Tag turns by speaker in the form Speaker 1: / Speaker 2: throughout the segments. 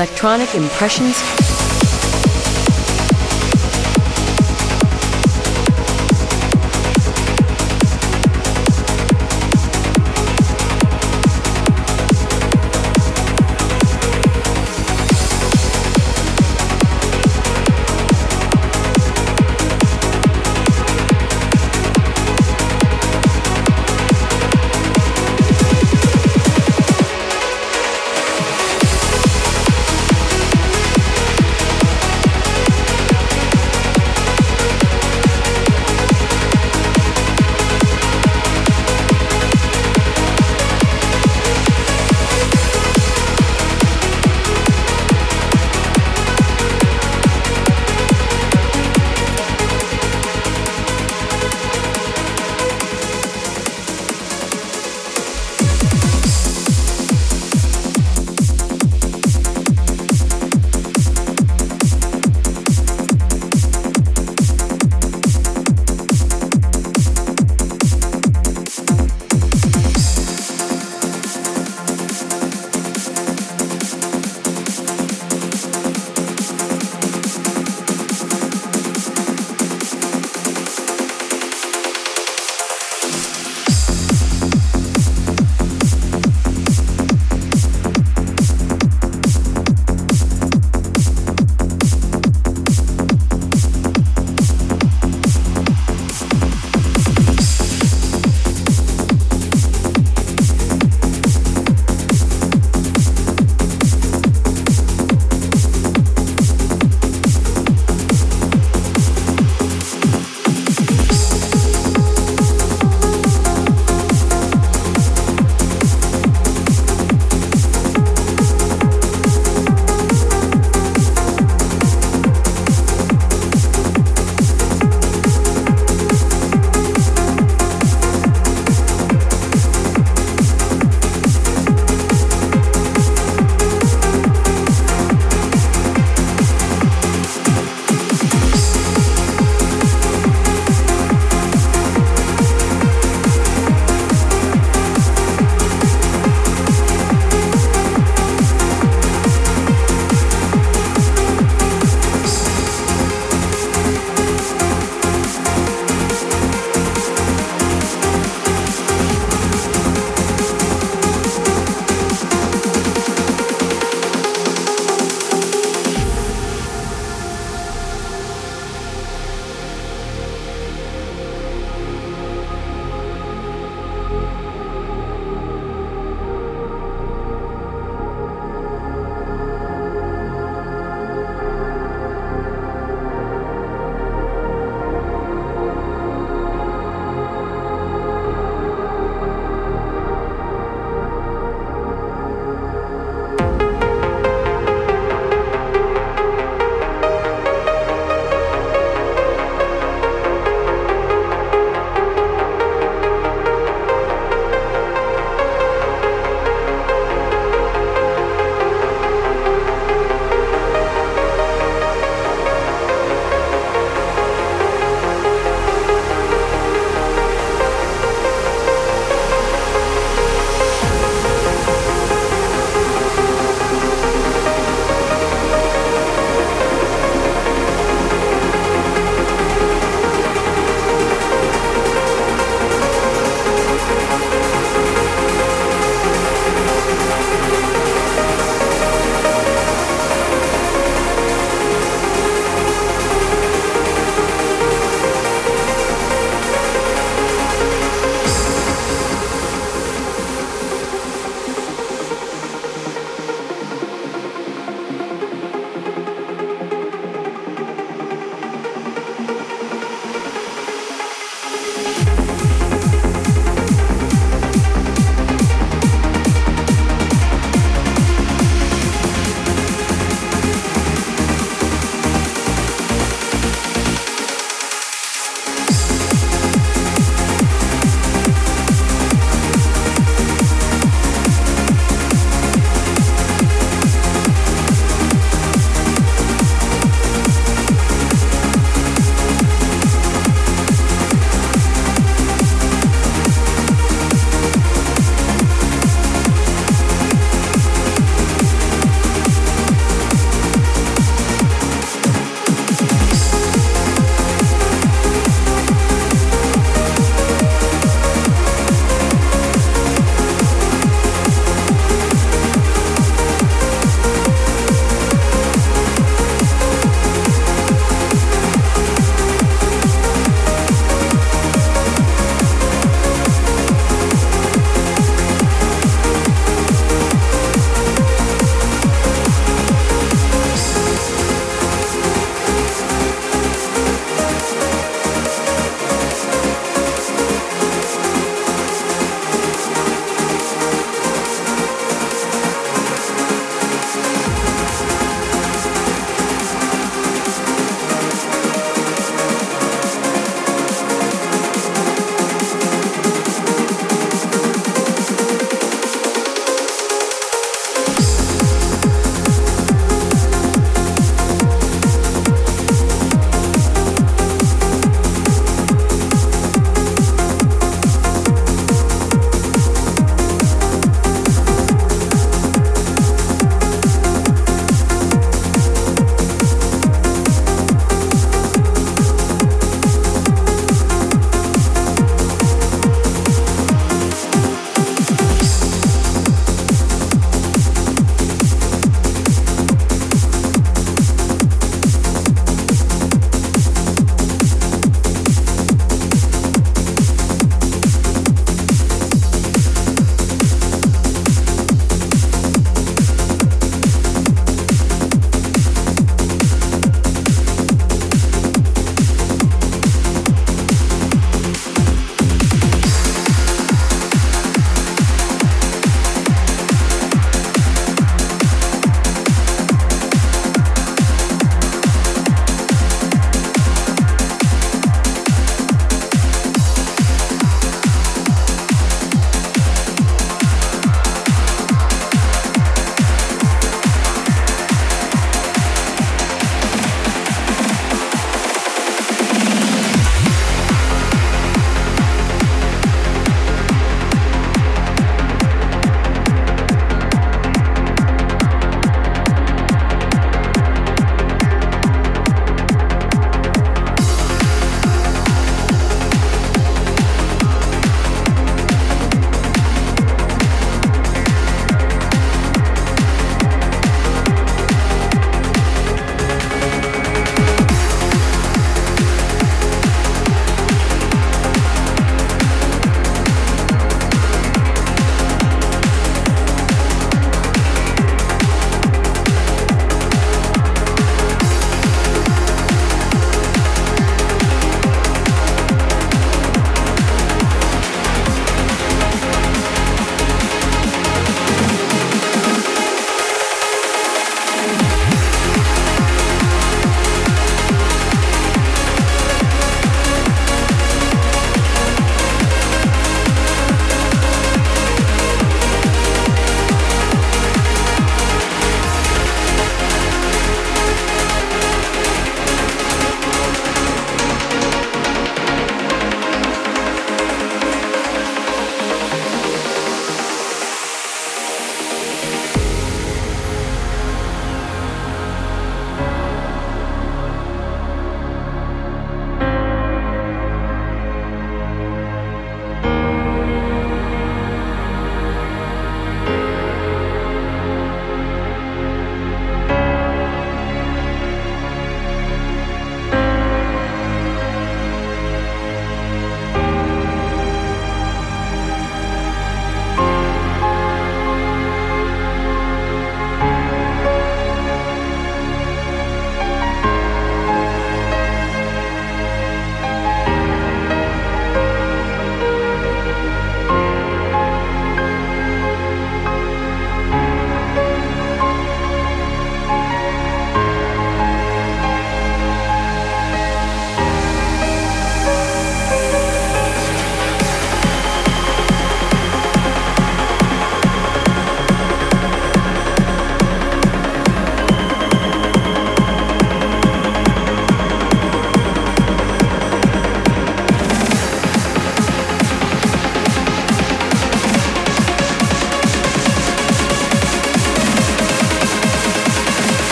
Speaker 1: Electronic Impressions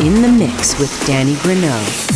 Speaker 1: in the mix with Danny Grunow.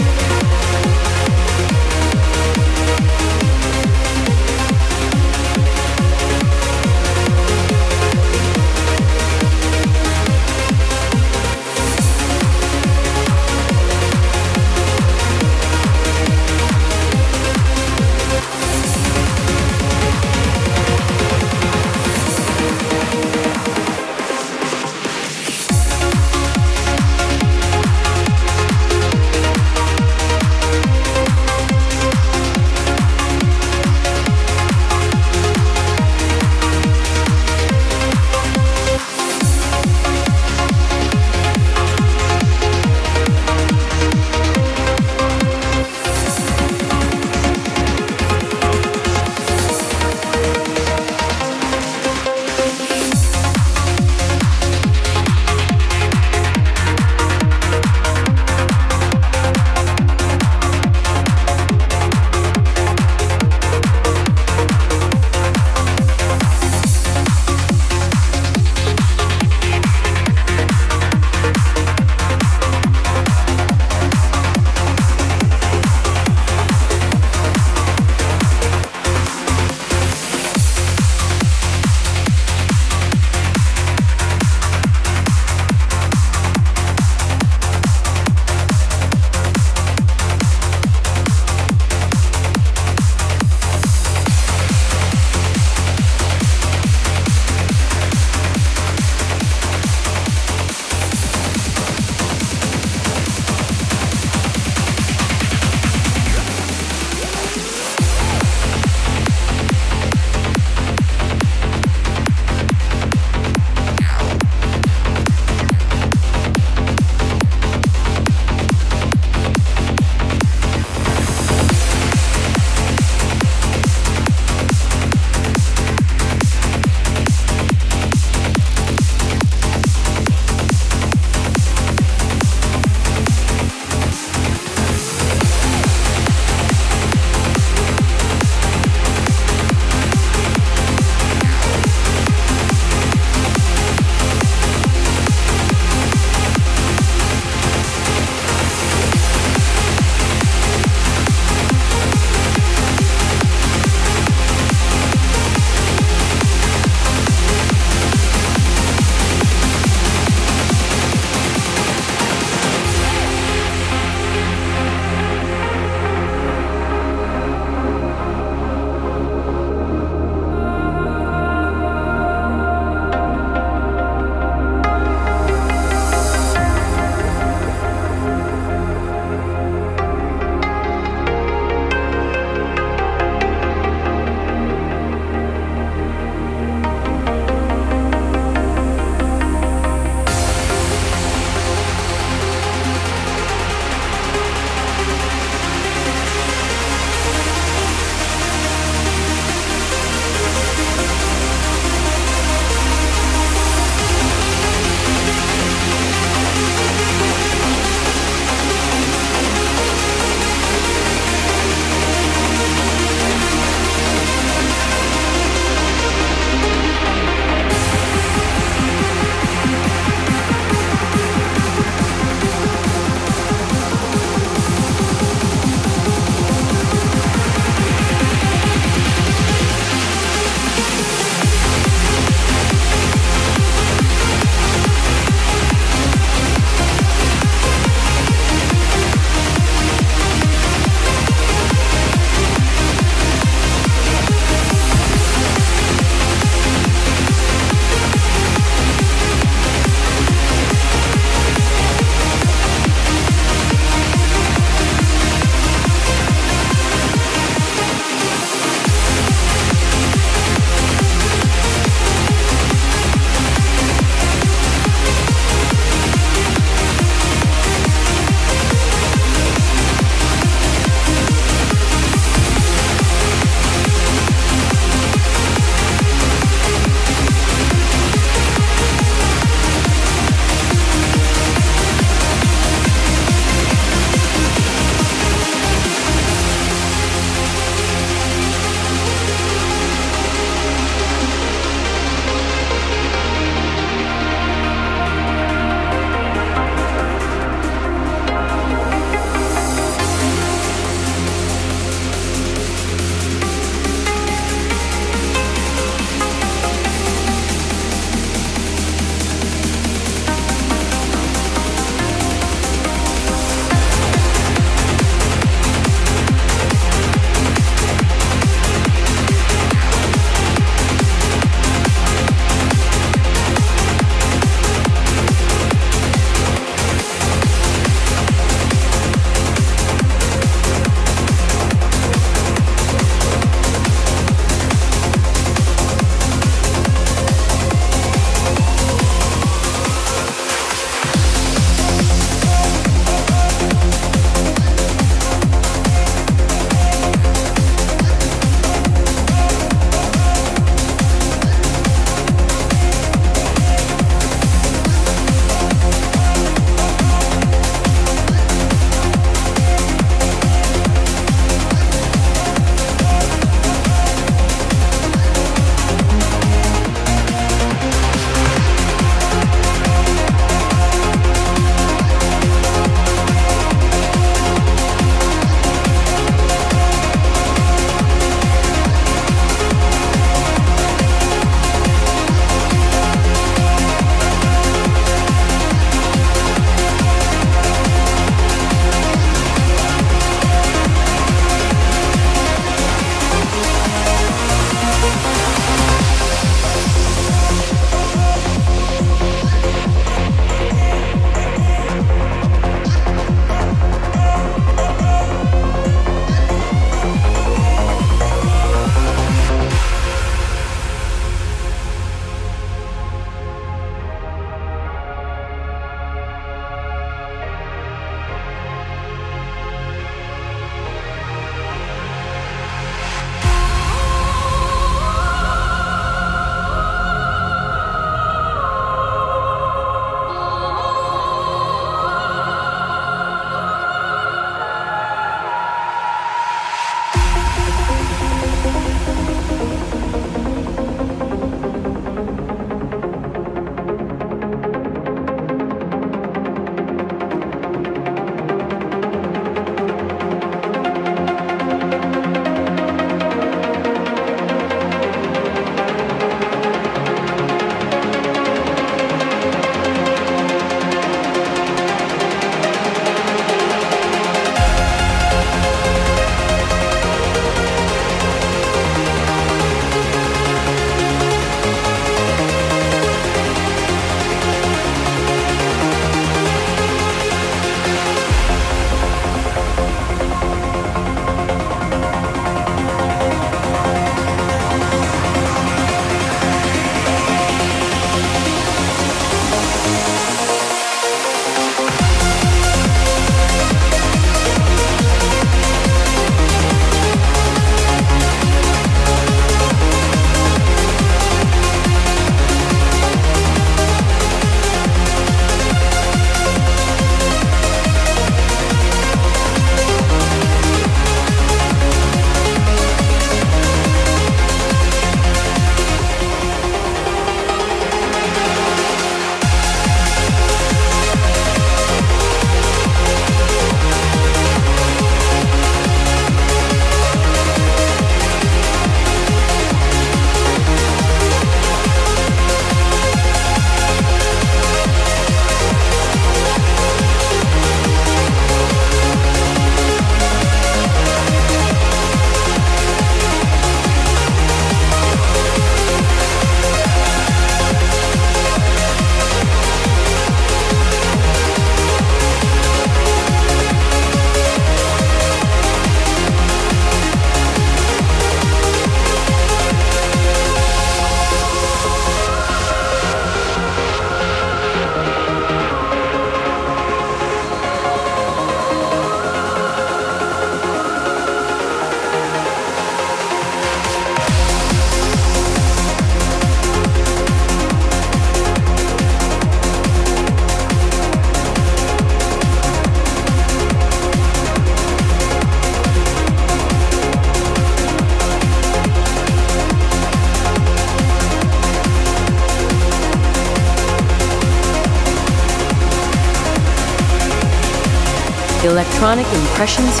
Speaker 1: Electronic Impressions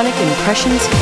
Speaker 1: Electronic Impressions.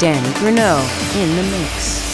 Speaker 1: Danny Grunow in the mix.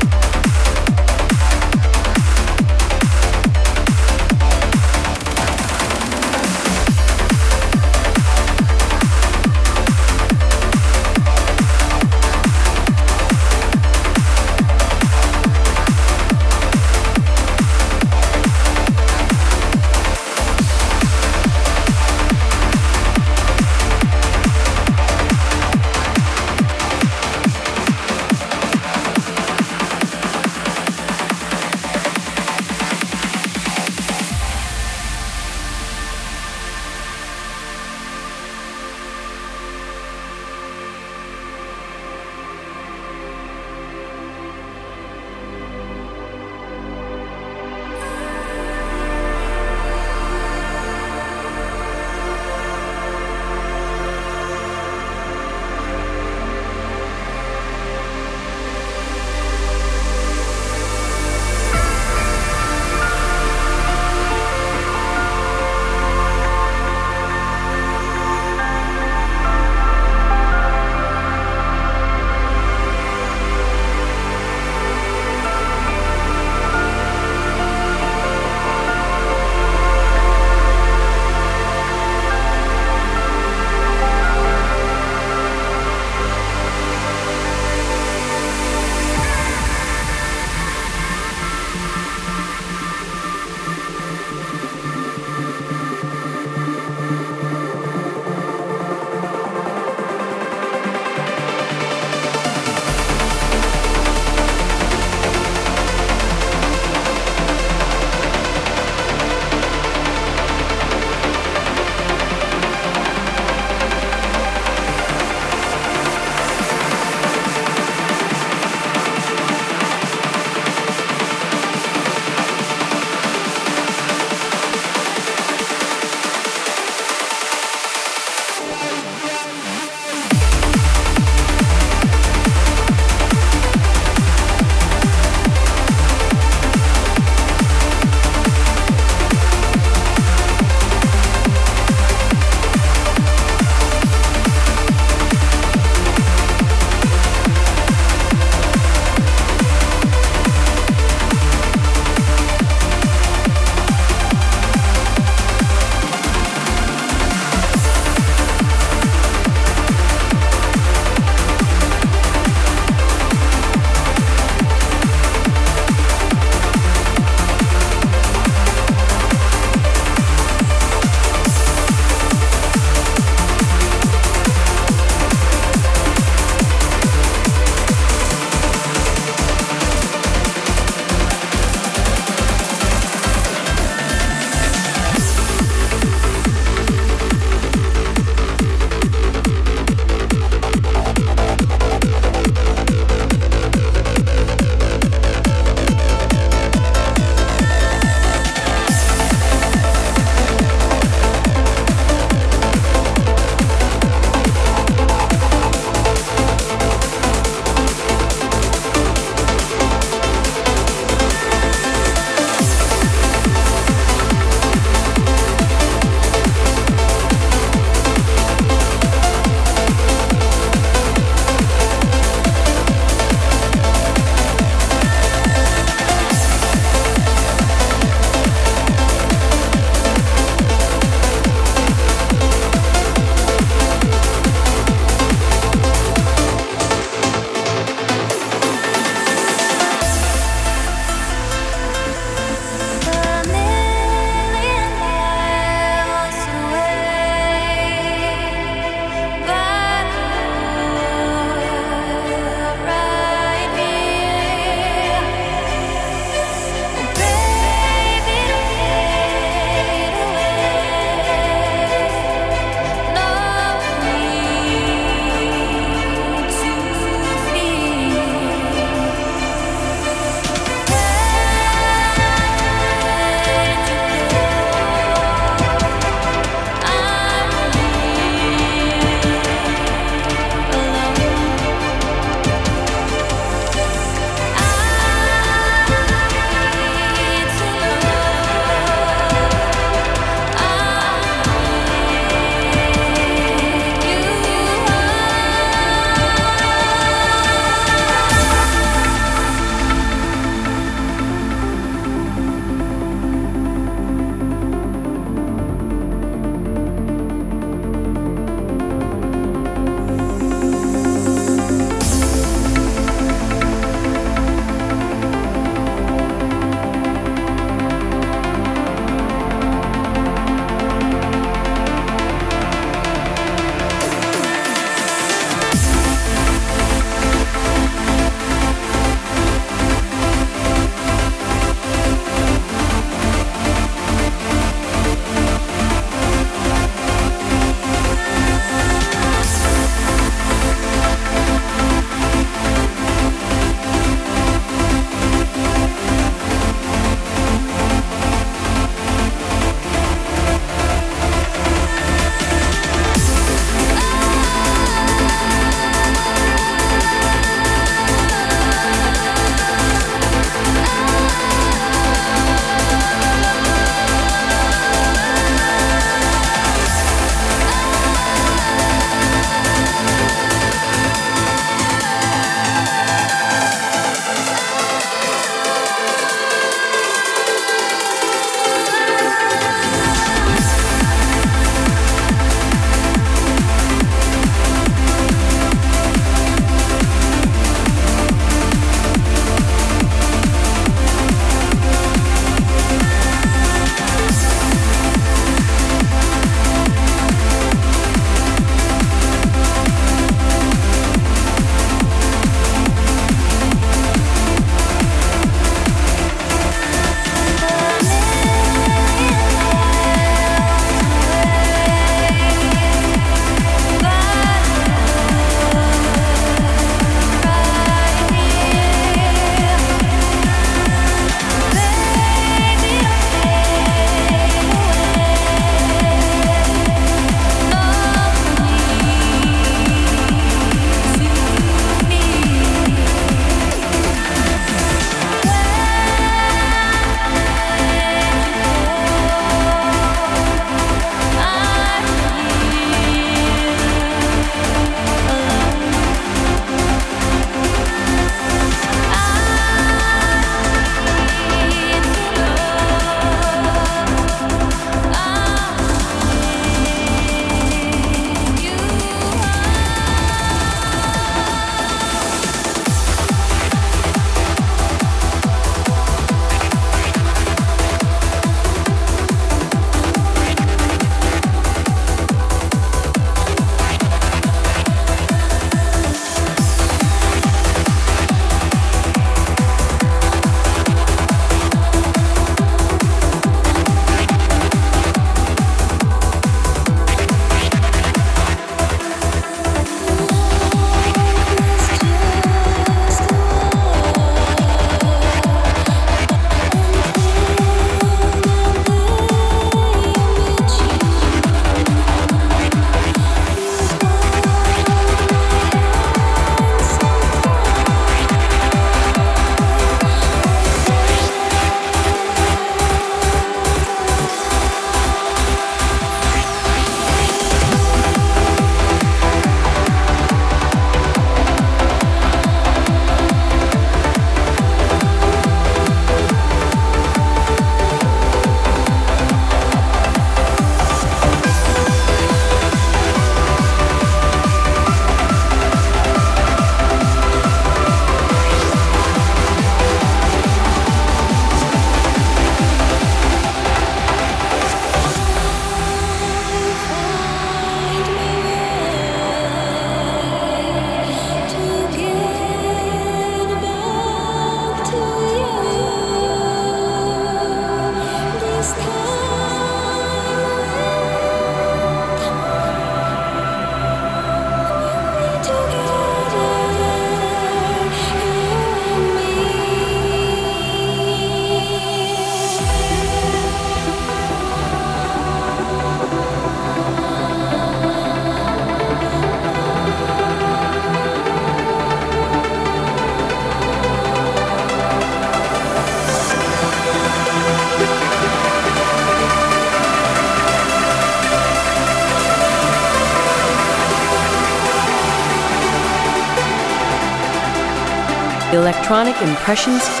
Speaker 1: Electronic Impressions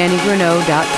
Speaker 1: DannyGrunow.com.